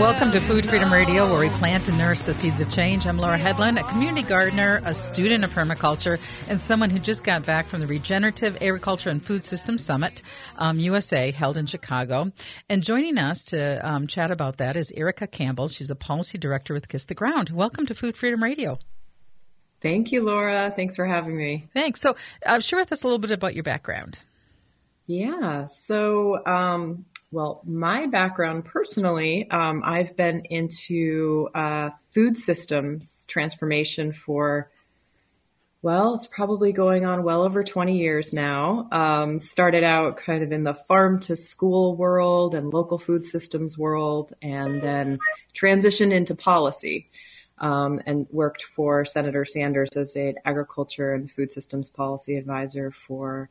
Welcome to Food Freedom Radio, where we plant and nourish the seeds of change. I'm Laura Headland, a community gardener, a student of permaculture, and someone who just got back from the Regenerative Agriculture and Food Systems Summit, um, USA, held in Chicago. And joining us to um, chat about that is Erica Campbell. She's a policy director with Kiss the Ground. Welcome to Food Freedom Radio. Thank you, Laura. Thanks for having me. Thanks. So, uh, share with us a little bit about your background. Yeah. So, um, well, my background personally, um, I've been into uh, food systems transformation for, well, it's probably going on well over 20 years now. Um, started out kind of in the farm to school world and local food systems world, and then transitioned into policy. Um, and worked for Senator Sanders as an agriculture and food systems policy advisor for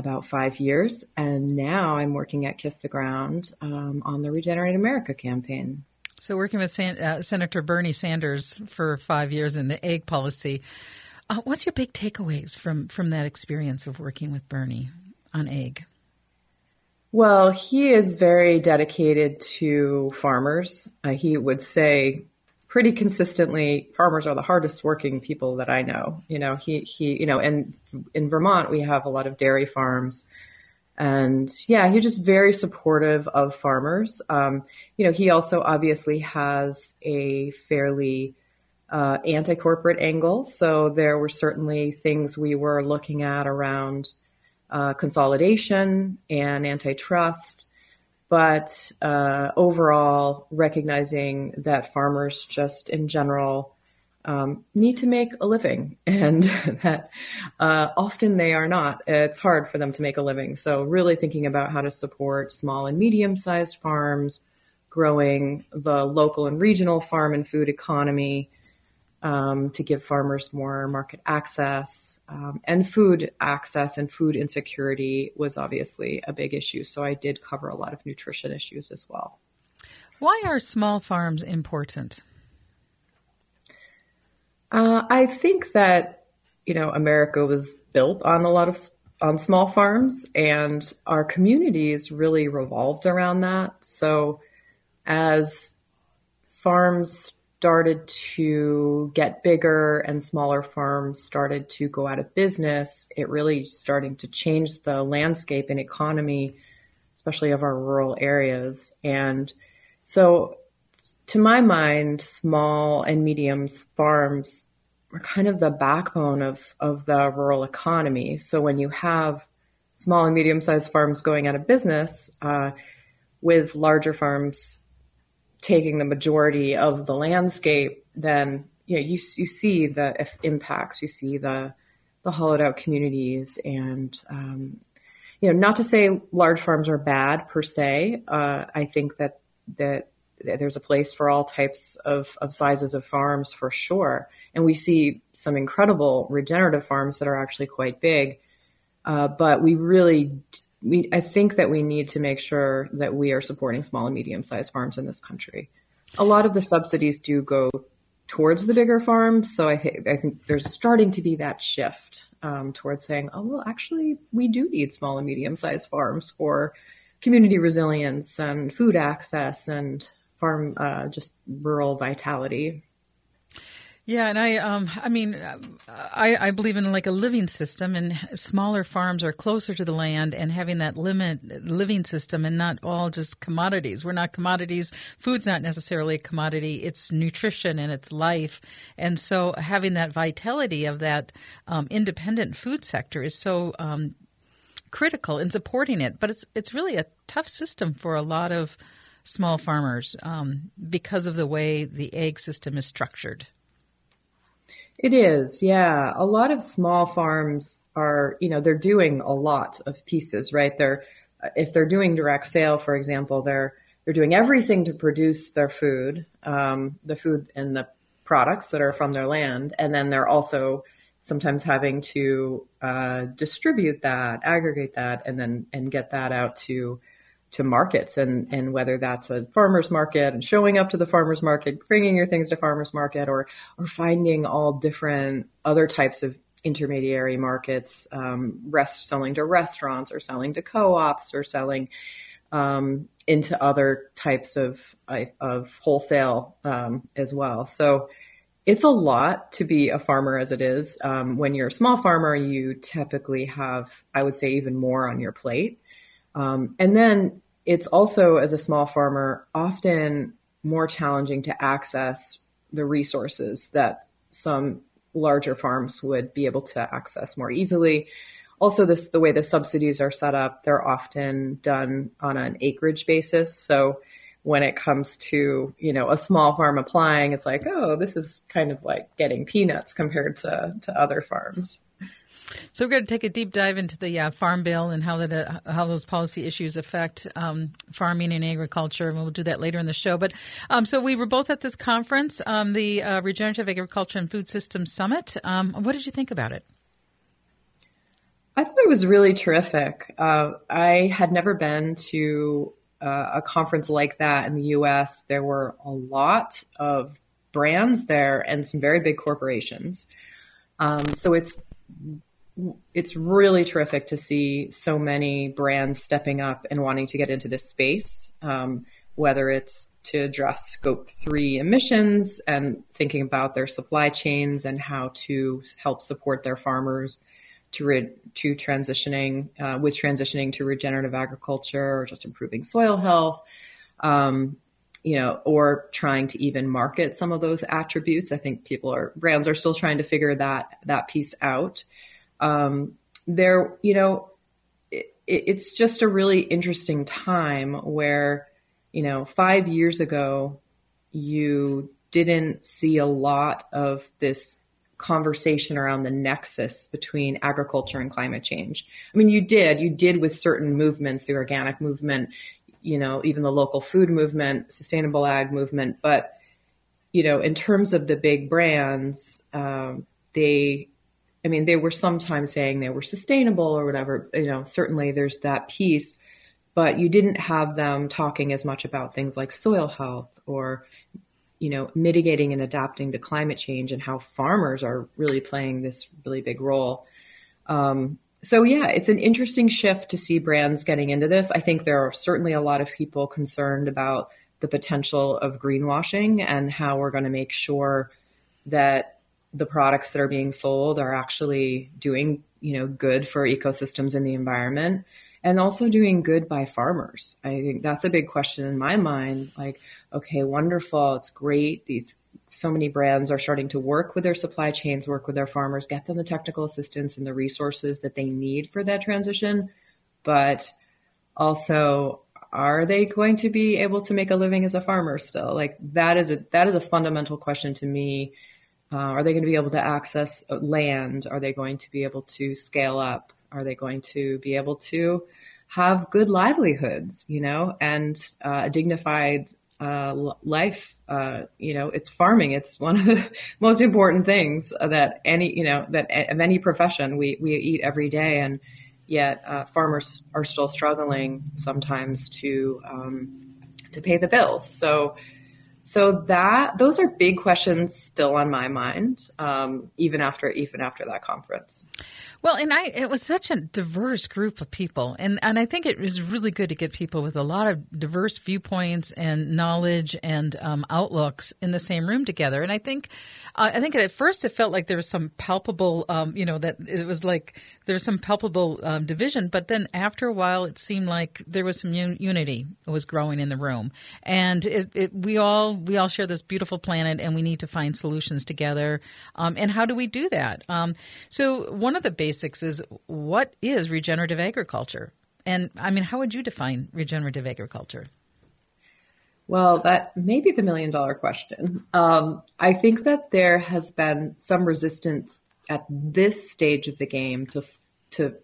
about five years. And now I'm working at Kiss the Ground um, on the Regenerate America campaign. So, working with San- uh, Senator Bernie Sanders for five years in the ag policy, uh, what's your big takeaways from, from that experience of working with Bernie on ag? Well, he is very dedicated to farmers. Uh, he would say pretty consistently farmers are the hardest working people that I know. You know, he he you know, and in Vermont we have a lot of dairy farms. And yeah, he's just very supportive of farmers. Um, you know, he also obviously has a fairly uh, anti-corporate angle. So there were certainly things we were looking at around uh, consolidation and antitrust but uh, overall, recognizing that farmers just in general um, need to make a living and that uh, often they are not. It's hard for them to make a living. So, really thinking about how to support small and medium sized farms, growing the local and regional farm and food economy, um, to give farmers more market access. Um, and food access and food insecurity was obviously a big issue. So I did cover a lot of nutrition issues as well. Why are small farms important? Uh, I think that you know America was built on a lot of on small farms, and our communities really revolved around that. So as farms started to get bigger and smaller farms started to go out of business, it really starting to change the landscape and economy, especially of our rural areas. And so, to my mind, small and medium farms are kind of the backbone of, of the rural economy. So, when you have small and medium sized farms going out of business, uh, with larger farms taking the majority of the landscape, then you know you you see the impacts, you see the the hollowed out communities, and um, you know not to say large farms are bad per se. Uh, I think that that there's a place for all types of, of sizes of farms for sure, and we see some incredible regenerative farms that are actually quite big. Uh, but we really we, I think that we need to make sure that we are supporting small and medium sized farms in this country. A lot of the subsidies do go towards the bigger farms, so I think I think there's starting to be that shift um, towards saying, oh well, actually, we do need small and medium sized farms for community resilience and food access and farm uh, just rural vitality. Yeah, and I, um, I mean, I, I believe in like a living system, and smaller farms are closer to the land, and having that limit living system, and not all just commodities. We're not commodities. Food's not necessarily a commodity. It's nutrition and it's life, and so having that vitality of that um, independent food sector is so um, critical in supporting it. But it's it's really a tough system for a lot of small farmers um, because of the way the ag system is structured. It is, yeah. A lot of small farms are, you know, they're doing a lot of pieces, right? They're, if they're doing direct sale, for example, they're they're doing everything to produce their food, um, the food and the products that are from their land, and then they're also sometimes having to uh, distribute that, aggregate that, and then and get that out to to markets and and whether that's a farmers market and showing up to the farmers market bringing your things to farmers market or or finding all different other types of intermediary markets um, rest selling to restaurants or selling to co-ops or selling um, into other types of of wholesale um, as well. So it's a lot to be a farmer as it is. Um, when you're a small farmer, you typically have, I would say, even more on your plate. Um, and then it's also, as a small farmer, often more challenging to access the resources that some larger farms would be able to access more easily. Also, this the way the subsidies are set up, they're often done on an acreage basis. So when it comes to you know a small farm applying, it's like, oh, this is kind of like getting peanuts compared to to other farms. So we're going to take a deep dive into the uh, farm bill and how that uh, how those policy issues affect um, farming and agriculture, and we'll do that later in the show. But um, so we were both at this conference, um, the uh, Regenerative Agriculture and Food Systems Summit. Um, what did you think about it? I thought it was really terrific. Uh, I had never been to uh, a conference like that in the U.S. There were a lot of brands there and some very big corporations. Um, so it's it's really terrific to see so many brands stepping up and wanting to get into this space, um, whether it's to address scope three emissions and thinking about their supply chains and how to help support their farmers to re- to transitioning uh, with transitioning to regenerative agriculture or just improving soil health. Um, you know, or trying to even market some of those attributes. I think people are brands are still trying to figure that that piece out um, there, you know, it, it's just a really interesting time where, you know, five years ago, you didn't see a lot of this conversation around the nexus between agriculture and climate change. I mean, you did, you did with certain movements, the organic movement, you know, even the local food movement, sustainable ag movement. But, you know, in terms of the big brands, um, they I mean, they were sometimes saying they were sustainable or whatever. You know, certainly there's that piece, but you didn't have them talking as much about things like soil health or, you know, mitigating and adapting to climate change and how farmers are really playing this really big role. Um, so yeah, it's an interesting shift to see brands getting into this. I think there are certainly a lot of people concerned about the potential of greenwashing and how we're going to make sure that the products that are being sold are actually doing, you know, good for ecosystems and the environment and also doing good by farmers. I think that's a big question in my mind. Like, okay, wonderful. It's great. These so many brands are starting to work with their supply chains, work with their farmers, get them the technical assistance and the resources that they need for that transition. But also, are they going to be able to make a living as a farmer still? Like that is a that is a fundamental question to me uh, are they going to be able to access uh, land? Are they going to be able to scale up? Are they going to be able to have good livelihoods, you know, and uh, a dignified uh, life? Uh, you know, it's farming. It's one of the most important things that any, you know, that of any profession we, we eat every day. And yet uh, farmers are still struggling sometimes to, um, to pay the bills. So, so that those are big questions still on my mind, um, even after even after that conference. Well, and I it was such a diverse group of people, and and I think it was really good to get people with a lot of diverse viewpoints and knowledge and um, outlooks in the same room together. And I think uh, I think at first it felt like there was some palpable, um, you know, that it was like there was some palpable um, division, but then after a while it seemed like there was some un- unity was growing in the room, and it, it, we all we all share this beautiful planet, and we need to find solutions together. Um, and how do we do that? Um, so one of the basics is what is regenerative agriculture? And I mean, how would you define regenerative agriculture? Well, that may be the million dollar question. Um, I think that there has been some resistance at this stage of the game to to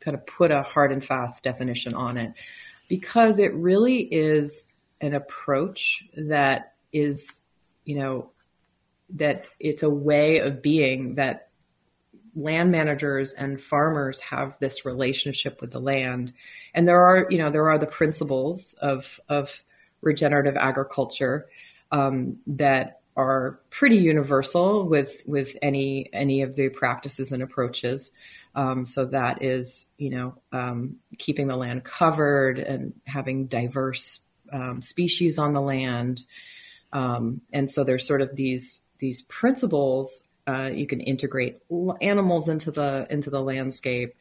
kind of put a hard and fast definition on it because it really is an approach that is, you know, that it's a way of being that land managers and farmers have this relationship with the land. And there are, you know, there are the principles of, of regenerative agriculture um, that are pretty universal with, with any, any of the practices and approaches. Um, so that is, you know, um, keeping the land covered and having diverse um, species on the land. Um, and so there's sort of these these principles. Uh, you can integrate animals into the into the landscape,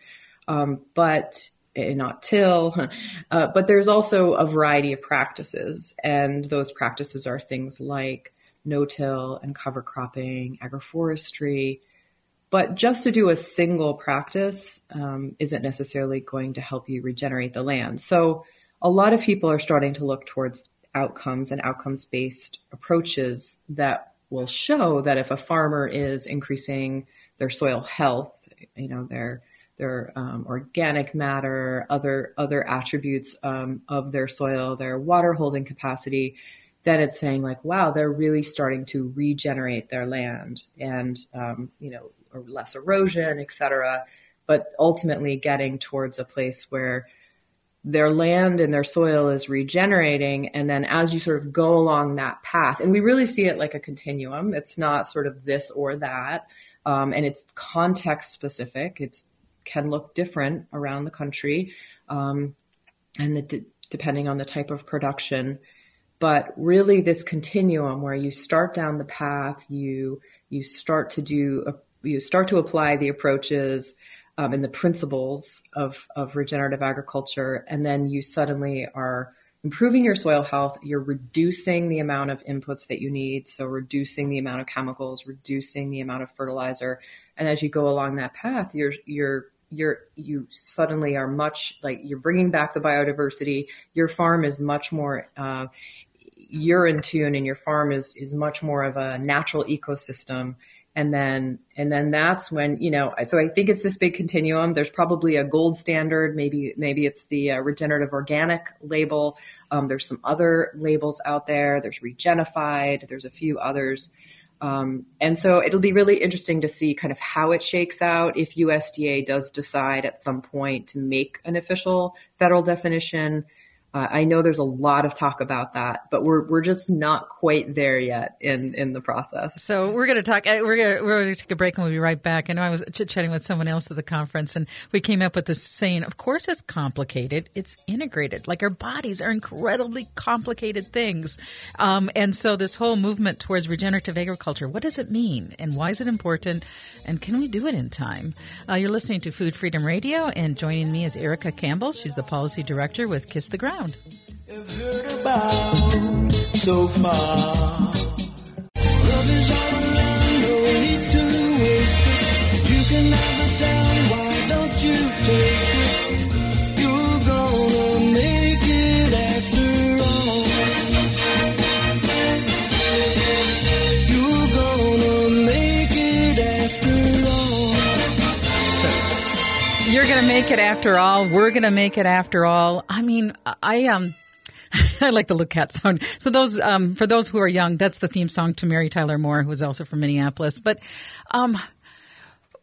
um, but not till. Uh, but there's also a variety of practices, and those practices are things like no-till and cover cropping, agroforestry. But just to do a single practice um, isn't necessarily going to help you regenerate the land. So a lot of people are starting to look towards outcomes and outcomes based approaches that will show that if a farmer is increasing their soil health, you know, their their um, organic matter, other other attributes um, of their soil, their water holding capacity, then it's saying like, wow, they're really starting to regenerate their land, and um, you know, less erosion, et cetera. But ultimately, getting towards a place where their land and their soil is regenerating. And then as you sort of go along that path, and we really see it like a continuum, it's not sort of this or that. Um, and it's context specific. It can look different around the country, um, and the, depending on the type of production. But really, this continuum where you start down the path, you you start to do you start to apply the approaches um, and the principles of, of regenerative agriculture, and then you suddenly are improving your soil health. You're reducing the amount of inputs that you need, so reducing the amount of chemicals, reducing the amount of fertilizer, and as you go along that path, you're you're you're you suddenly are much like you're bringing back the biodiversity. Your farm is much more. Uh, you're in tune, and your farm is is much more of a natural ecosystem and then and then that's when you know so i think it's this big continuum. There's probably a gold standard. Maybe maybe it's the uh, regenerative organic label. Um, there's some other labels out there. There's regenified there's a few others. Um, and so it'll be really interesting to see kind of how it shakes out if usda does decide at some point to make an official federal definition uh, I know there's a lot of talk about that, but we're we're just not quite there yet in in the process. So we're going to talk. Uh, we're going we're going to take a break and we'll be right back. I know I was chit chatting with someone else at the conference, and we came up with this saying: "Of course, it's complicated. It's integrated. Like our bodies are incredibly complicated things." Um, and so this whole movement towards regenerative agriculture, what does it mean, and why is it important, and can we do it in time? Uh, you're listening to Food Freedom Radio, and joining me is Erica Campbell. She's the policy director with Kiss the Ground sound. so far. Around. You can have it down, why don't you take make it after all. We're gonna make it after all. I mean, I um. I like the look cat sound. So those, um, for those who are young, that's the theme song to Mary Tyler Moore, who was also from Minneapolis. But, um,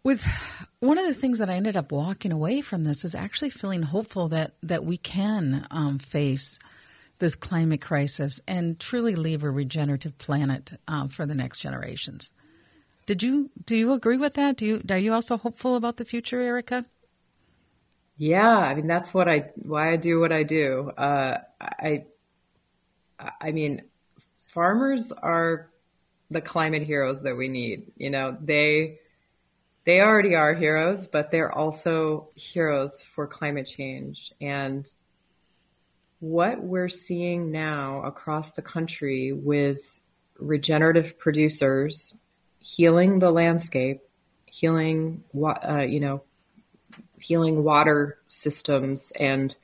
with one of the things that I ended up walking away from this is actually feeling hopeful that that we can um, face this climate crisis and truly leave a regenerative planet um, for the next generations. Did you do you agree with that? Do you are you also hopeful about the future, Erica? Yeah, I mean that's what I why I do what I do. Uh, I I mean, farmers are the climate heroes that we need. You know, they they already are heroes, but they're also heroes for climate change. And what we're seeing now across the country with regenerative producers healing the landscape, healing, uh, you know, healing water systems and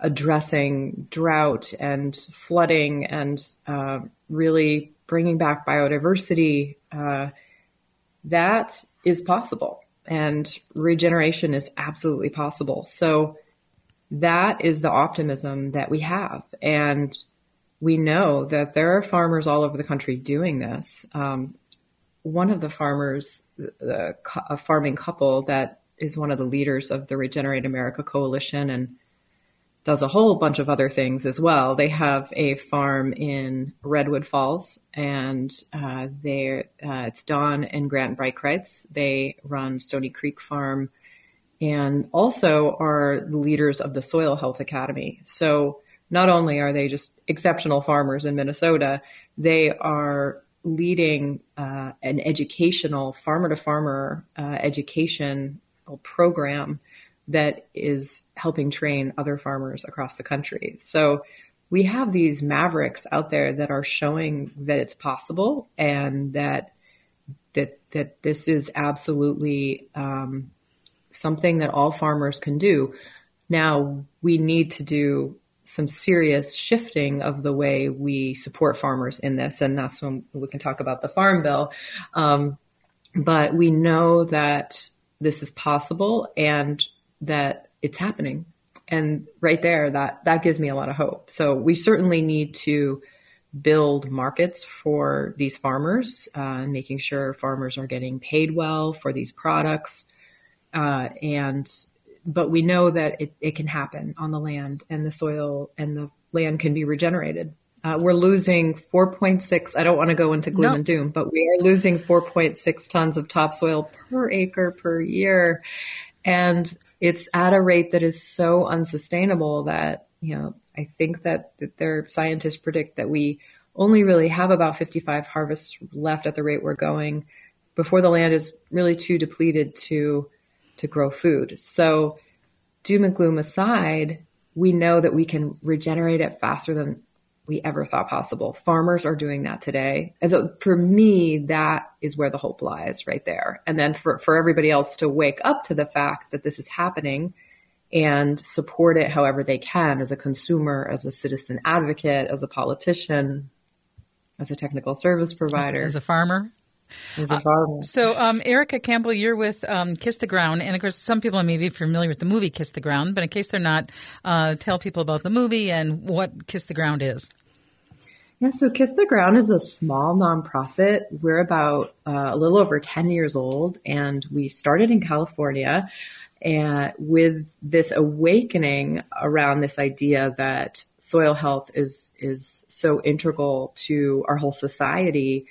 addressing drought and flooding and uh, really bringing back biodiversity, uh, that is possible. And regeneration is absolutely possible. So that is the optimism that we have. And we know that there are farmers all over the country doing this. Um, one of the farmers, a farming couple that is one of the leaders of the Regenerate America Coalition and does a whole bunch of other things as well. They have a farm in Redwood Falls, and uh, they uh, it's Dawn and Grant Breitkreutz. They run Stoney Creek Farm and also are the leaders of the Soil Health Academy. So not only are they just exceptional farmers in Minnesota, they are leading uh, an educational farmer to farmer uh, program that is helping train other farmers across the country. So we have these mavericks out there that are showing that it's possible and that that that this is absolutely um, something that all farmers can do. Now we need to do some serious shifting of the way we support farmers in this, and that's when we can talk about the farm bill. Um, but we know that this is possible and that it's happening. And right there, that that gives me a lot of hope. So we certainly need to build markets for these farmers, uh, making sure farmers are getting paid well for these products, uh, and but we know that it, it can happen on the land and the soil and the land can be regenerated. Uh, we're losing 4.6. I don't want to go into gloom no. and doom, but we are losing 4.6 tons of topsoil per acre per year. And it's at a rate that is so unsustainable that, you know, I think that, that their scientists predict that we only really have about 55 harvests left at the rate we're going before the land is really too depleted to to grow food. So, doom and gloom aside, we know that we can regenerate it faster than we ever thought possible. Farmers are doing that today. And so for me, that is where the hope lies right there. And then for, for everybody else to wake up to the fact that this is happening and support it however they can as a consumer, as a citizen advocate, as a politician, as a technical service provider, as, as a farmer. Uh, so, um, Erica Campbell, you're with um, Kiss the Ground, and of course, some people may be familiar with the movie Kiss the Ground, but in case they're not, uh, tell people about the movie and what Kiss the Ground is. Yeah, so Kiss the Ground is a small nonprofit. We're about uh, a little over 10 years old, and we started in California. And with this awakening around this idea that soil health is is so integral to our whole society,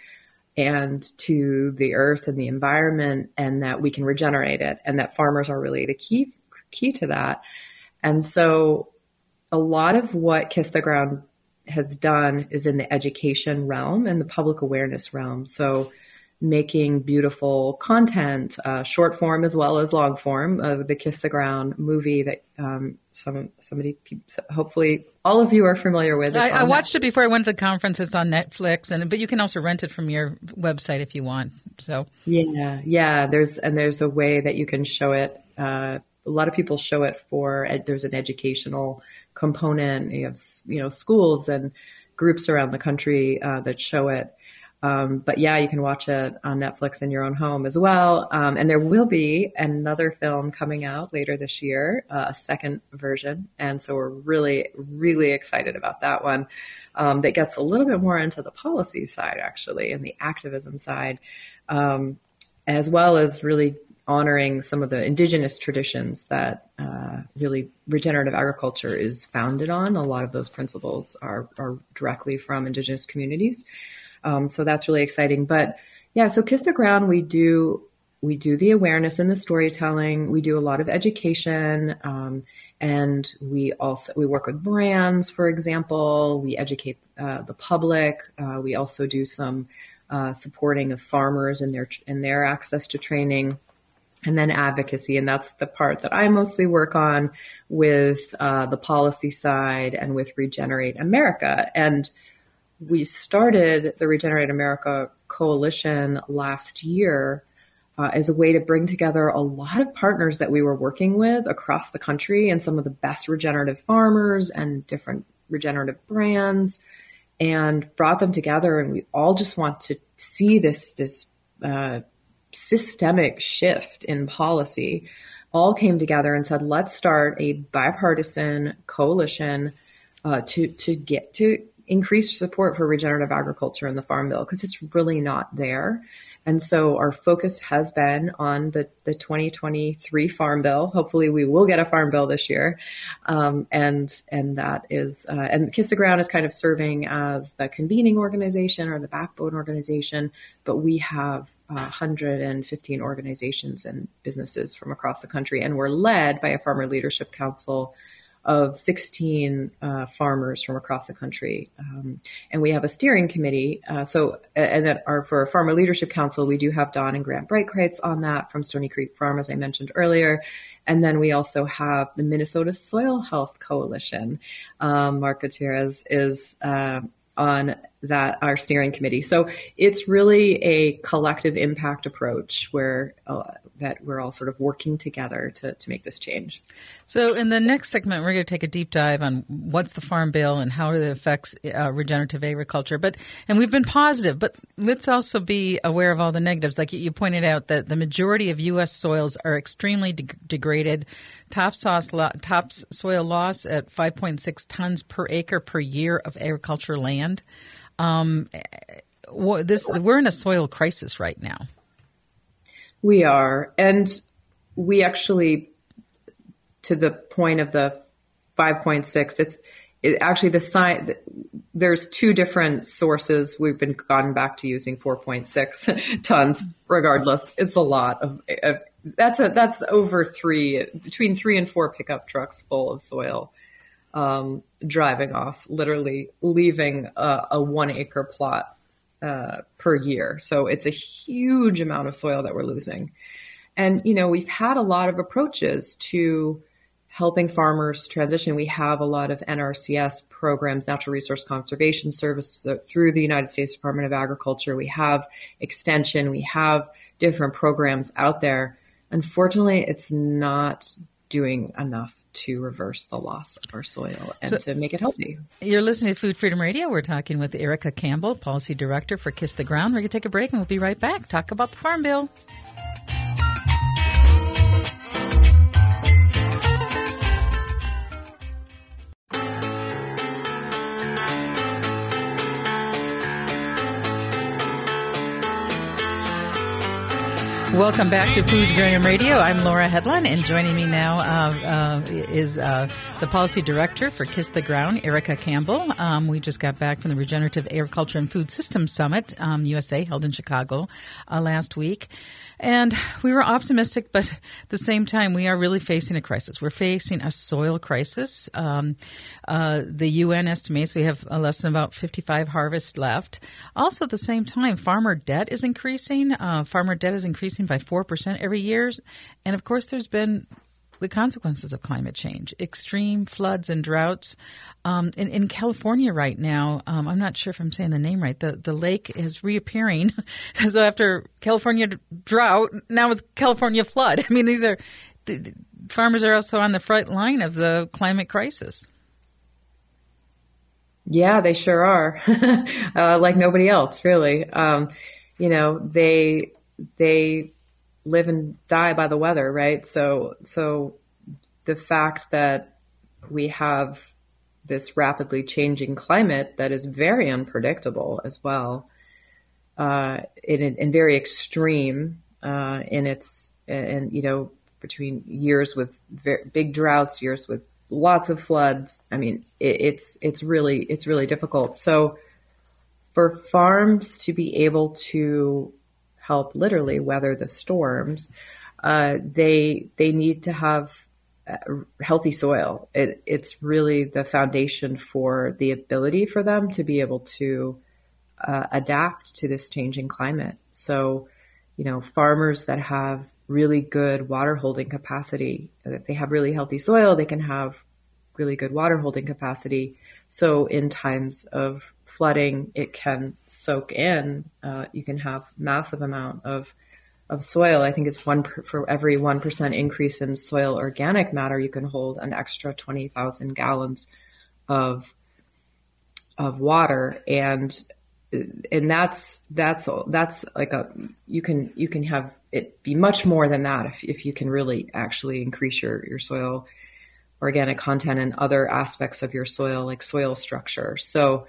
and to the earth and the environment and that we can regenerate it and that farmers are really the key key to that. And so a lot of what Kiss the Ground has done is in the education realm and the public awareness realm. So making beautiful content, uh, short form as well as long form of the Kiss the Ground movie that um, some somebody hopefully all of you are familiar with. I, I, watched Netflix. it before I went to the conference. It's on Netflix, and but you can also rent it from your website if you want. So yeah, yeah. There's and there's a way that you can show it. Uh, a lot of people show it for there's an educational component. You have you know schools and groups around the country uh, that show it. Um, but yeah, you can watch it on Netflix in your own home as well. Um, and there will be another film coming out later this year, uh, a second version. And so we're really, really excited about that one. Um, that gets a little bit more into the policy side, actually, and the activism side, um, as well as really honoring some of the indigenous traditions that uh, really regenerative agriculture is founded on. A lot of those principles are, are directly from indigenous communities. Um, so that's really exciting. But yeah, so Kiss the Ground, we do we do the awareness and the storytelling. We do a lot of education, um, and we also we work with brands, for example. We educate uh, the public. Uh, we also do some uh, supporting of farmers and their and their access to training, and then advocacy. And that's the part that I mostly work on with uh, the policy side and with Regenerate America. And we started the Regenerate America Coalition last year uh, as a way to bring together a lot of partners that we were working with across the country and some of the best regenerative farmers and different regenerative brands and brought them together and we all just want to see this this uh, systemic shift in policy all came together and said let's start a bipartisan coalition uh, to to get to increase support for regenerative agriculture in the Farm Bill because it's really not there. And so our focus has been on the, the 2023 Farm Bill. Hopefully, we will get a Farm Bill this year, um, and and that is uh, and Kiss the Ground is kind of serving as the convening organization or the backbone organization. But we have 115 organizations and businesses from across the country, and we're led by a Farmer Leadership Council of 16 uh, farmers from across the country. Um, and we have a steering committee. Uh, so, and that are for Farmer Leadership Council, we do have Dawn and Grant Breitkreutz on that from Stoney Creek Farm, as I mentioned earlier. And then we also have the Minnesota Soil Health Coalition. Um, Mark Gutierrez is uh, on that our steering committee. So it's really a collective impact approach where uh, that we're all sort of working together to, to make this change. So in the next segment, we're going to take a deep dive on what's the Farm Bill and how it affects uh, regenerative agriculture. But and we've been positive, but let's also be aware of all the negatives. Like you pointed out that the majority of U.S. soils are extremely de- degraded. Top, sauce lo- soil loss at 5.6 tons per acre per year of agricultural land. Um, this we're in a soil crisis right now. We are, and we actually, to the point of the 5.6, it's it, actually the sign. There's two different sources. We've been gone back to using 4.6 tons. Regardless, it's a lot of, of that's a that's over three between three and four pickup trucks full of soil um, driving off, literally leaving a, a one acre plot uh, per year. So it's a huge amount of soil that we're losing. And, you know, we've had a lot of approaches to helping farmers transition. We have a lot of NRCS programs, Natural Resource Conservation Service through the United States Department of Agriculture. We have extension, we have different programs out there. Unfortunately, it's not doing enough to reverse the loss of our soil and so to make it healthy. You're listening to Food Freedom Radio. We're talking with Erica Campbell, Policy Director for Kiss the Ground. We're going to take a break and we'll be right back. Talk about the Farm Bill. Welcome back to Food Freedom Radio. I'm Laura Headland, and joining me now uh, uh, is uh, the policy director for Kiss the Ground, Erica Campbell. Um, we just got back from the Regenerative Agriculture and Food Systems Summit, um, USA, held in Chicago uh, last week. And we were optimistic, but at the same time, we are really facing a crisis. We're facing a soil crisis. Um, uh, the UN estimates we have less than about 55 harvests left. Also, at the same time, farmer debt is increasing. Uh, farmer debt is increasing by 4% every year. And of course, there's been the consequences of climate change, extreme floods and droughts. Um, in, in, California right now, um, I'm not sure if I'm saying the name right. The the lake is reappearing, so after California drought, now it's California flood. I mean, these are the, the farmers are also on the front line of the climate crisis. Yeah, they sure are. uh, like nobody else, really. Um, you know, they they live and die by the weather, right? So, so the fact that we have this rapidly changing climate that is very unpredictable as well, uh, and, and very extreme uh, in its, and you know, between years with very big droughts, years with lots of floods. I mean, it, it's it's really it's really difficult. So, for farms to be able to help literally weather the storms, uh, they they need to have uh, healthy soil. It, it's really the foundation for the ability for them to be able to uh, adapt to this changing climate. So, you know, farmers that have really good water holding capacity, if they have really healthy soil, they can have really good water holding capacity. So, in times of flooding, it can soak in. Uh, you can have massive amount of of soil. I think it's one per, for every one percent increase in soil organic matter, you can hold an extra twenty thousand gallons of of water, and and that's that's that's like a you can you can have it be much more than that if if you can really actually increase your your soil organic content and other aspects of your soil like soil structure. So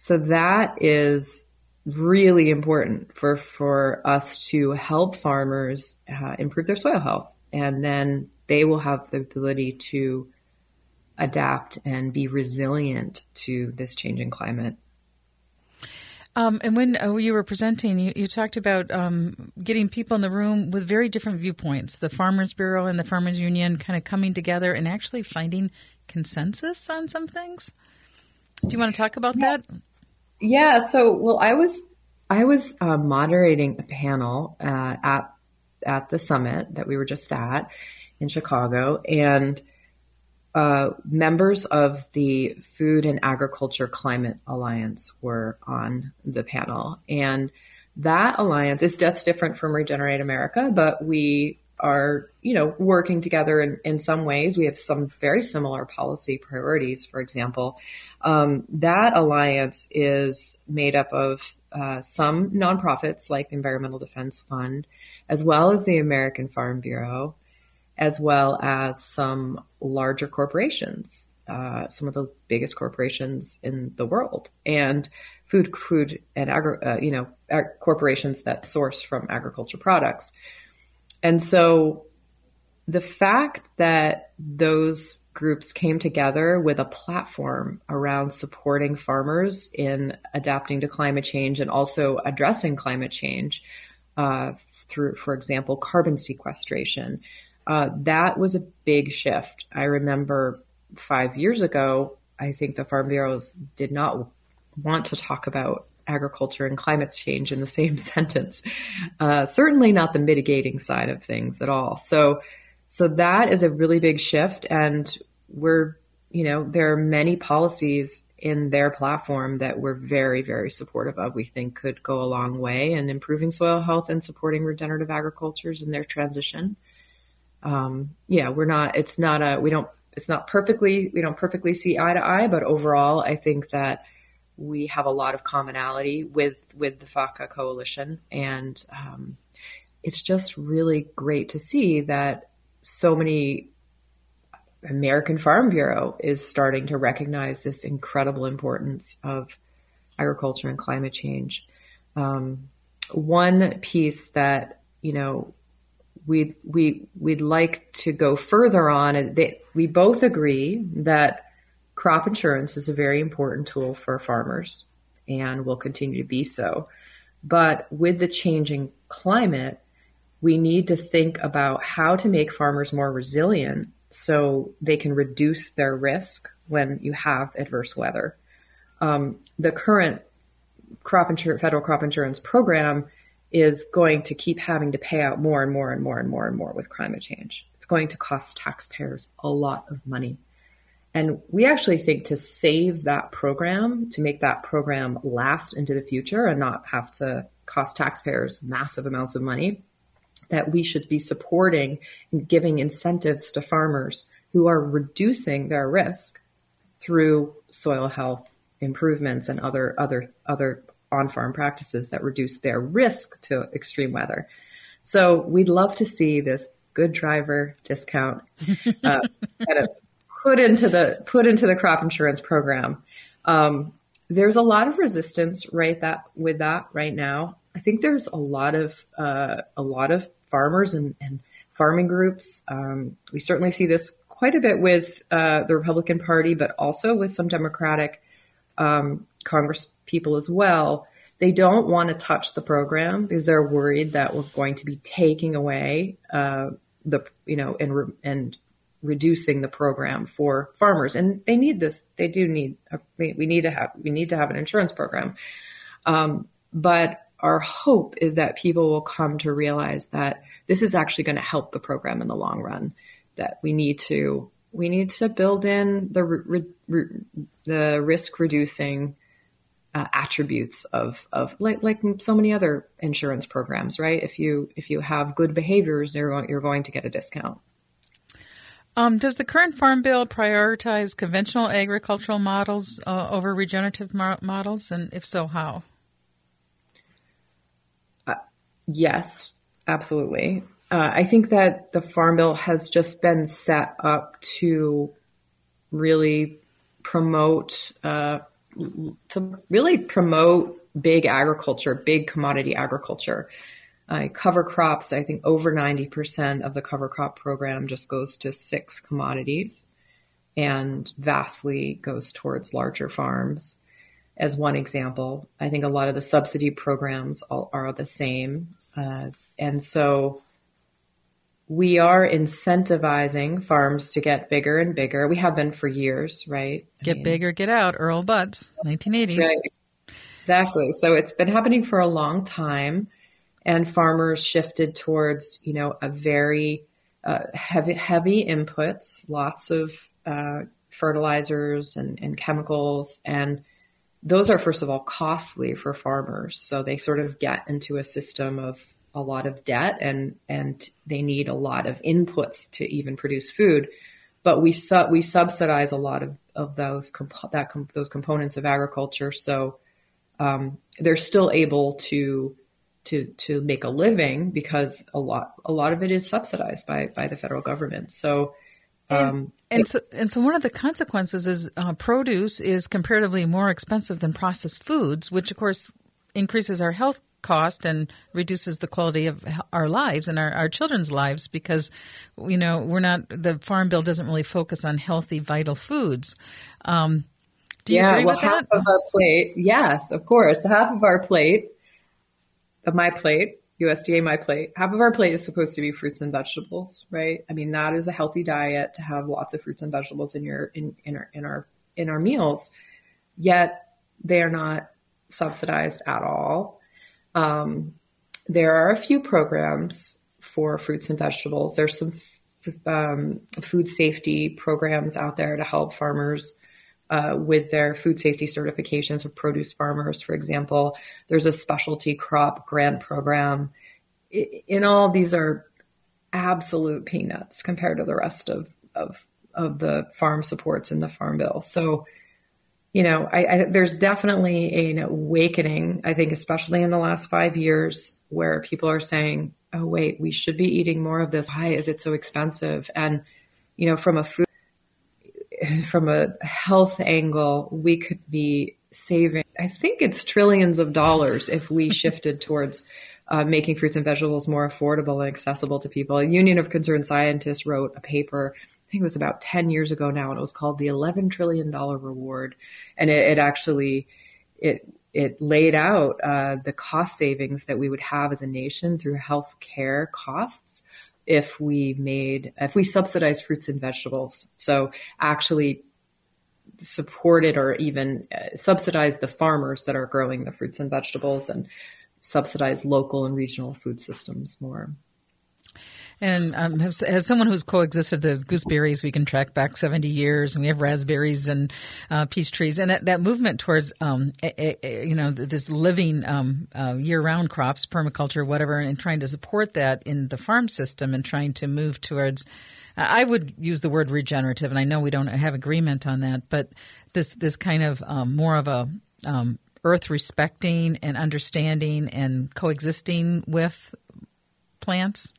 so that is really important for for us to help farmers uh, improve their soil health, and then they will have the ability to adapt and be resilient to this changing climate. Um, and when uh, you were presenting, you, you talked about um, getting people in the room with very different viewpoints the Farmers Bureau and the Farmers Union kind of coming together and actually finding consensus on some things. Do you want to talk about yeah. that? Yeah. So, well, I was I was uh, moderating a panel uh, at at the summit that we were just at in Chicago, and uh, members of the Food and Agriculture Climate Alliance were on the panel, and that alliance is that's different from Regenerate America, but we are you know working together in, in some ways. We have some very similar policy priorities. For example, um, that alliance is made up of uh, some nonprofits like the Environmental Defense Fund, as well as the American Farm Bureau as well as some larger corporations, uh, some of the biggest corporations in the world, and food, food and agri- uh, you know ag- corporations that source from agriculture products. And so, the fact that those groups came together with a platform around supporting farmers in adapting to climate change and also addressing climate change uh, through, for example, carbon sequestration, uh, that was a big shift. I remember five years ago, I think the Farm Bureaus did not want to talk about agriculture and climate change in the same sentence. Uh, certainly not the mitigating side of things at all. So, so that is a really big shift, and we're, you know, there are many policies in their platform that we're very, very supportive of. We think could go a long way in improving soil health and supporting regenerative agricultures in their transition um, yeah, we're not, it's not a, we don't, it's not perfectly, we don't perfectly see eye to eye, but overall, I think that we have a lot of commonality with, with the FACA coalition. And, um, it's just really great to see that so many American Farm Bureau is starting to recognize this incredible importance of agriculture and climate change. Um, one piece that you know we we we'd like to go further on. They, we both agree that crop insurance is a very important tool for farmers and will continue to be so. But with the changing climate, we need to think about how to make farmers more resilient so they can reduce their risk when you have adverse weather. Um, the current crop federal crop insurance program is going to keep having to pay out more and more and more and more and more with climate change. It's going to cost taxpayers a lot of money. And we actually think to save that program, to make that program last into the future and not have to cost taxpayers massive amounts of money, that we should be supporting and giving incentives to farmers who are reducing their risk through soil health improvements and other other other on farm practices that reduce their risk to extreme weather. So we'd love to see this good driver discount uh, kind of put into the put into the crop insurance program. Um, there's a lot of resistance right that with that right now. I think there's a lot of uh, a lot of farmers and, and farming groups. Um, we certainly see this quite a bit with uh, the Republican Party, but also with some Democratic um, Congress people as well. They don't want to touch the program because they're worried that we're going to be taking away uh, the you know and re- and reducing the program for farmers. And they need this. They do need. A, we need to have we need to have an insurance program. Um, but our hope is that people will come to realize that this is actually going to help the program in the long run. That we need to we need to build in the re, re, the risk reducing uh, attributes of of like like so many other insurance programs, right? If you if you have good behaviors, you're you're going to get a discount. Um, does the current farm bill prioritize conventional agricultural models uh, over regenerative mar- models, and if so, how? Yes, absolutely. Uh, I think that the farm bill has just been set up to really promote uh, to really promote big agriculture, big commodity agriculture. Uh, cover crops, I think over 90% of the cover crop program just goes to six commodities and vastly goes towards larger farms. As one example, I think a lot of the subsidy programs are the same. Uh, and so we are incentivizing farms to get bigger and bigger. We have been for years, right? Get I mean, bigger, get out. Earl Butz, 1980s. Right. Exactly. So it's been happening for a long time, and farmers shifted towards, you know, a very uh, heavy, heavy inputs, lots of uh, fertilizers and, and chemicals, and those are first of all costly for farmers. So they sort of get into a system of a lot of debt and and they need a lot of inputs to even produce food. But we su- we subsidize a lot of, of those comp- that com- those components of agriculture, so um, they're still able to to to make a living because a lot a lot of it is subsidized by by the federal government. So. Um, and, and so, and so, one of the consequences is uh, produce is comparatively more expensive than processed foods, which of course increases our health cost and reduces the quality of our lives and our, our children's lives because you know we're not the farm bill doesn't really focus on healthy vital foods. Um, do you yeah, agree well, with half that of our plate yes of course half of our plate of my plate USDA my plate half of our plate is supposed to be fruits and vegetables right I mean that is a healthy diet to have lots of fruits and vegetables in your in, in our in our in our meals yet they are not subsidized at all um, there are a few programs for fruits and vegetables. There's some f- um, food safety programs out there to help farmers uh, with their food safety certifications of produce farmers, for example. There's a specialty crop grant program. In all, these are absolute peanuts compared to the rest of, of, of the farm supports in the Farm Bill. So you know, I, I, there's definitely an awakening, I think, especially in the last five years, where people are saying, oh, wait, we should be eating more of this. Why is it so expensive? And, you know, from a food, from a health angle, we could be saving, I think it's trillions of dollars if we shifted towards uh, making fruits and vegetables more affordable and accessible to people. A Union of Concerned Scientists wrote a paper I think it was about 10 years ago now, and it was called the $11 trillion reward. And it, it actually, it, it laid out uh, the cost savings that we would have as a nation through health care costs if we made, if we subsidized fruits and vegetables. So actually supported or even uh, subsidize the farmers that are growing the fruits and vegetables and subsidize local and regional food systems more. And um, as, as, someone who's coexisted the gooseberries, we can track back 70 years, and we have raspberries and uh, peach trees. And that, that movement towards, um, a, a, you know, this living um, uh, year-round crops, permaculture, whatever, and trying to support that in the farm system and trying to move towards I would use the word regenerative, and I know we don't have agreement on that, but this this kind of um, more of a um, earth respecting and understanding and coexisting with plants.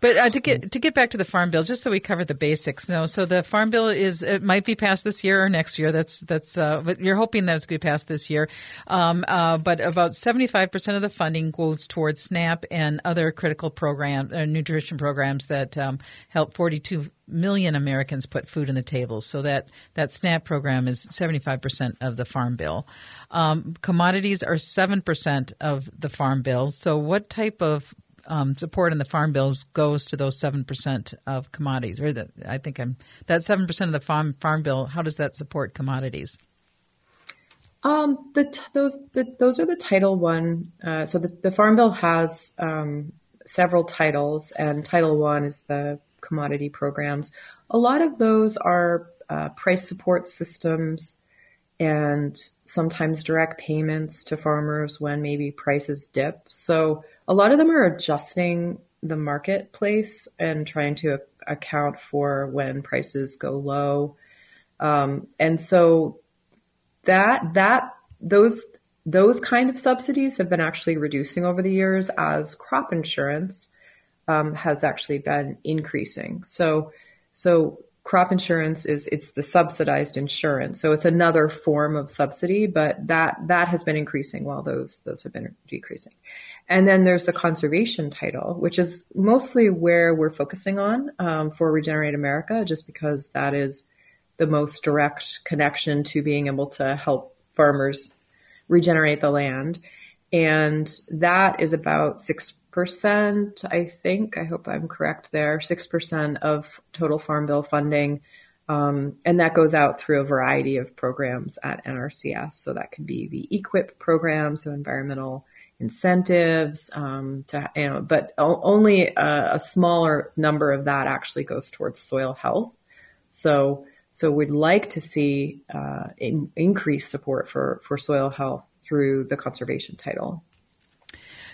But uh, to get to get back to the farm bill, just so we cover the basics. No, so the farm bill is it might be passed this year or next year. That's that's. Uh, but you're hoping that it's going to be passed this year. Um, uh, but about 75 percent of the funding goes towards SNAP and other critical program uh, nutrition programs that um, help 42 million Americans put food on the table. So that that SNAP program is 75 percent of the farm bill. Um, commodities are seven percent of the farm bill. So what type of um, support in the farm bills goes to those seven percent of commodities, or I think I'm that seven percent of the farm farm bill. How does that support commodities? Um, the t- those the, those are the Title One. Uh, so the, the Farm Bill has um, several titles, and Title One is the commodity programs. A lot of those are uh, price support systems and sometimes direct payments to farmers when maybe prices dip. So a lot of them are adjusting the marketplace and trying to account for when prices go low. Um, and so that that those those kind of subsidies have been actually reducing over the years as crop insurance um, has actually been increasing. So so crop insurance is it's the subsidized insurance, so it's another form of subsidy, but that that has been increasing while those those have been decreasing. And then there's the conservation title, which is mostly where we're focusing on um, for Regenerate America, just because that is the most direct connection to being able to help farmers regenerate the land. And that is about 6%, I think. I hope I'm correct there 6% of total Farm Bill funding. Um, and that goes out through a variety of programs at NRCS. So that could be the EQIP program, so environmental incentives um, to you know but only a, a, smaller number of that actually goes towards soil health so so we'd like to see uh, in, increased support for for soil health through the conservation title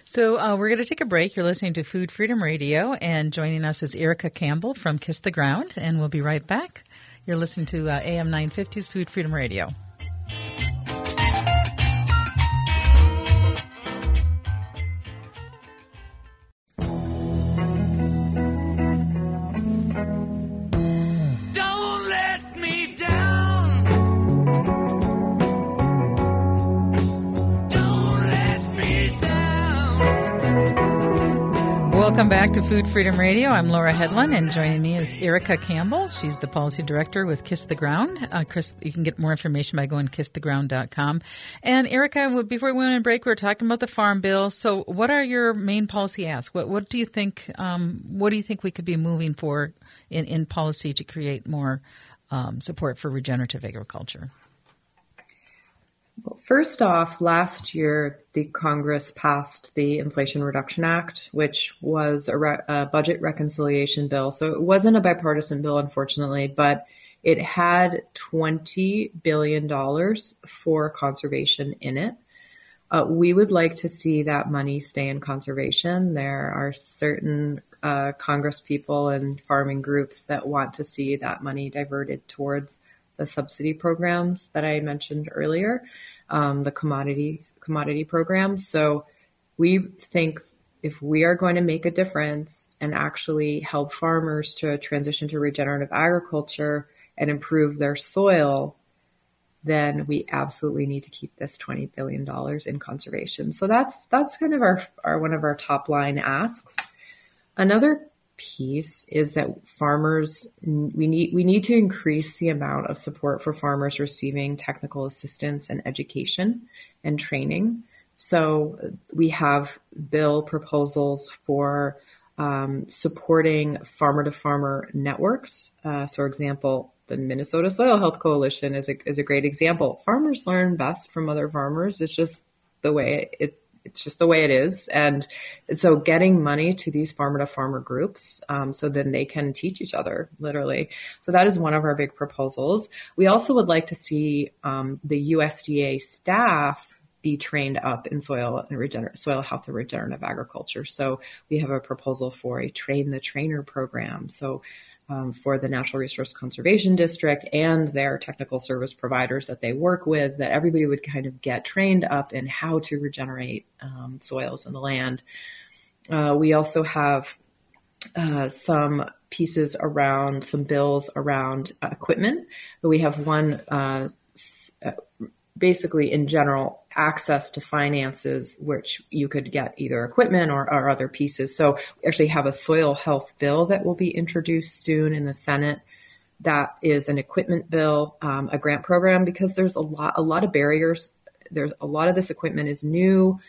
so uh, we're going to take a break. You're listening to Food Freedom Radio, and joining us is Erica Campbell from Kiss the Ground, and we'll be right back. You're listening to uh, AM 950's Food Freedom Radio. Food Freedom Radio. I'm Laura Hedlund, and joining me is Erica Campbell. She's the policy director with Kiss the Ground. Uh, Chris, you can get more information by going kisstheground.com. And Erica, before we went on break, we were talking about the Farm Bill. So, what are your main policy asks? What, what do you think? Um, what do you think we could be moving for in, in policy to create more um, support for regenerative agriculture? Well, first off, last year the Congress passed the Inflation Reduction Act, which was a, re- a, budget reconciliation bill. So it wasn't a bipartisan bill, unfortunately, but it had $20 billion for conservation in it. Uh, we would like to see that money stay in conservation. There are certain uh, Congress people and farming groups that want to see that money diverted towards the subsidy programs that I mentioned earlier, um, the commodity commodity programs. So we think if we are going to make a difference and actually help farmers to transition to regenerative agriculture and improve their soil, then we absolutely need to keep this $20 billion in conservation. So that's, that's kind of our, our one of our top line asks. Another piece is that farmers we need we need to increase the amount of support for farmers receiving technical assistance and education and training. So we have bill proposals for um, supporting farmer to farmer networks. Uh, so, for example, the Minnesota Soil Health Coalition is a, is a great example. Farmers learn best from other farmers. It's just the way it, it's just the way it is. And so getting money to these farmer to farmer groups, um, so then they can teach each other literally. So that is one of our big proposals. We also would like to see um, the USDA staff be trained up in soil and regener- soil health and regenerative agriculture. So we have a proposal for a train the trainer program. So um, for the Natural Resource Conservation District and their technical service providers that they work with, that everybody would kind of get trained up in how to regenerate um, soils in the land. Uh, we also have uh, some pieces around some bills around uh, equipment. We have one uh, uh, basically in general access to finances, which you could get either equipment or, or, other pieces. So we actually have a soil health bill that will be introduced soon in the Senate. That is an equipment bill, um, a grant program, because there's a lot, a lot of barriers. There's a lot of this equipment is new,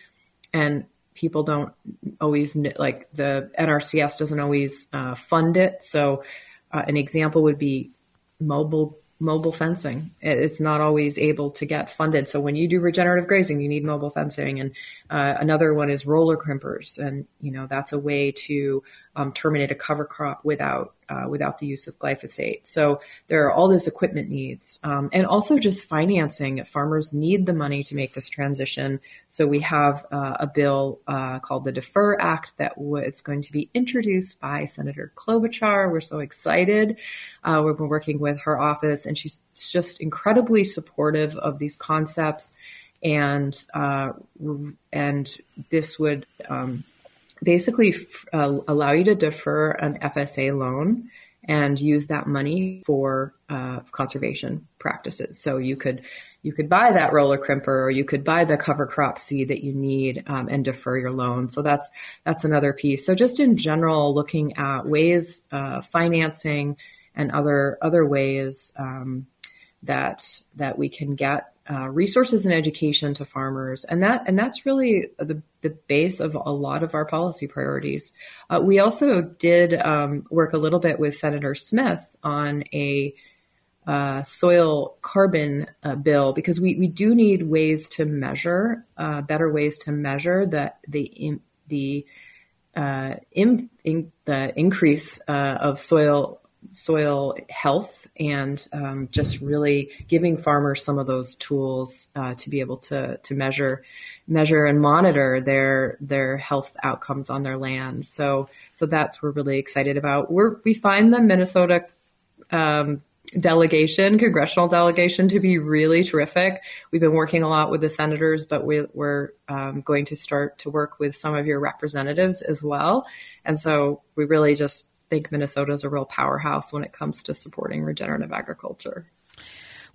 and people don't always like the NRCS doesn't always uh, fund it. So, uh, an example would be mobile mobile fencing. It's not always able to get funded. So when you do regenerative grazing, you need mobile fencing. And uh, another one is roller crimpers, and you know that's a way to um, terminate a cover crop without uh, without the use of glyphosate. So there are all those equipment needs, um, and also just financing. Farmers need the money to make this transition. So we have uh, a bill uh, called the Defer Act that w- it's going to be introduced by Senator Klobuchar. We're so excited. Uh, we've been working with her office, and she's just incredibly supportive of these concepts. And uh, and this would um, basically uh, allow you to defer an FSA loan and use that money for uh, conservation practices. So you could you could buy that roller crimper or you could buy the cover crop seed that you need um, and defer your loan. So that's that's another piece. So just in general, looking at ways uh, financing and other other ways um, that that we can get uh, resources and education to farmers, and that and that's really the the base of a lot of our policy priorities. Uh, we also did um, work a little bit with Senator Smith on a uh, soil carbon uh, bill because we, we do need ways to measure uh, better ways to measure the the the in, in, the increase of soil soil health and um, just really giving farmers some of those tools uh, to be able to to measure measure and monitor their their health outcomes on their land. So so that's we're really excited about. We're we find the Minnesota um, delegation, congressional delegation, to be really terrific. We've been working a lot with the senators, but we, are um, going to start to work with some of your representatives as well. And so we really just think Minnesota is a real powerhouse when it comes to supporting regenerative agriculture.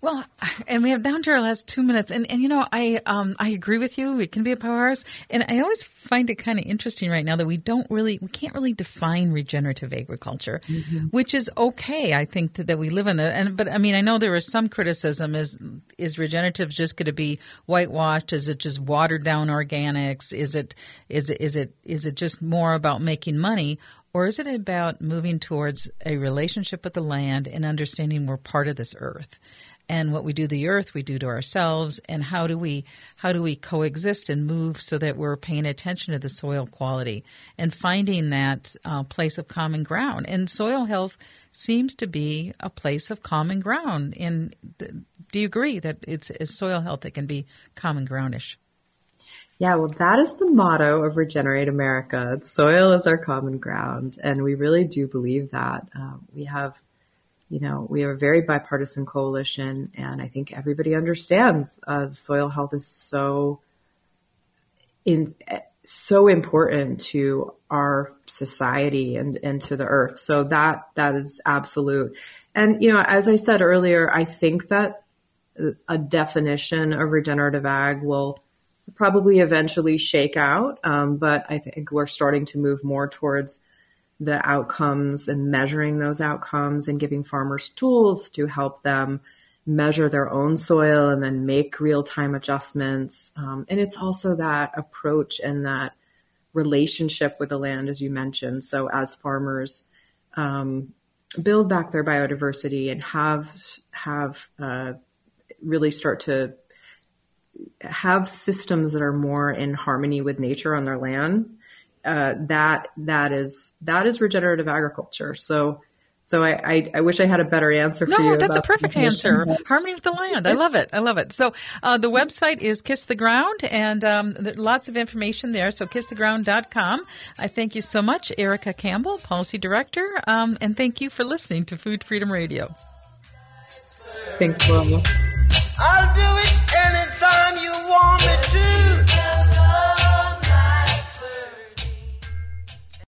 Well, and we have down to our last two minutes, and, and you know, I um, I agree with you. It can be a powerhouse, and I always find it kind of interesting right now that we don't really, we can't really define regenerative agriculture, mm-hmm. which is okay. I think that, that we live in the, and but I mean, I know there is some criticism: is is regenerative just going to be whitewashed? Is it just watered down organics? Is it is it is it is it just more about making money? Or is it about moving towards a relationship with the land and understanding we're part of this earth? and what we do to the earth we do to ourselves and how do we how do we coexist and move so that we're paying attention to the soil quality and finding that uh, place of common ground and soil health seems to be a place of common ground and do you agree that it's, it's soil health that can be common groundish yeah, well, that is the motto of Regenerate America. Soil is our common ground, and we really do believe that. Uh, we have you know, we have a very bipartisan coalition, and I think everybody understands uh, soil health is so in so important to our society and and to the earth. So that that is absolute. And you know, as I said earlier, I think that a definition of regenerative ag will probably eventually shake out, um, but I think we're starting to move more towards the outcomes and measuring those outcomes and giving farmers tools to help them measure their own soil and then make real time adjustments. Um, and it's also that approach and that relationship with the land, as you mentioned. So as farmers um, build back their biodiversity and have have uh, really start to have systems that are more in harmony with nature on their land, uh, that that is that is regenerative agriculture. So so I, I, I, wish I had a better answer for no, you. No, that's a perfect answer. Harmony with the land. I love it. I love it. So uh, the website is Kiss the Ground, and um, lots of information there. So kisstheground.com. I thank you so much, Erica Campbell, Policy Director, um, and thank you for listening to Food Freedom Radio. Thanks, Wilma. I'll do it anytime you want me to.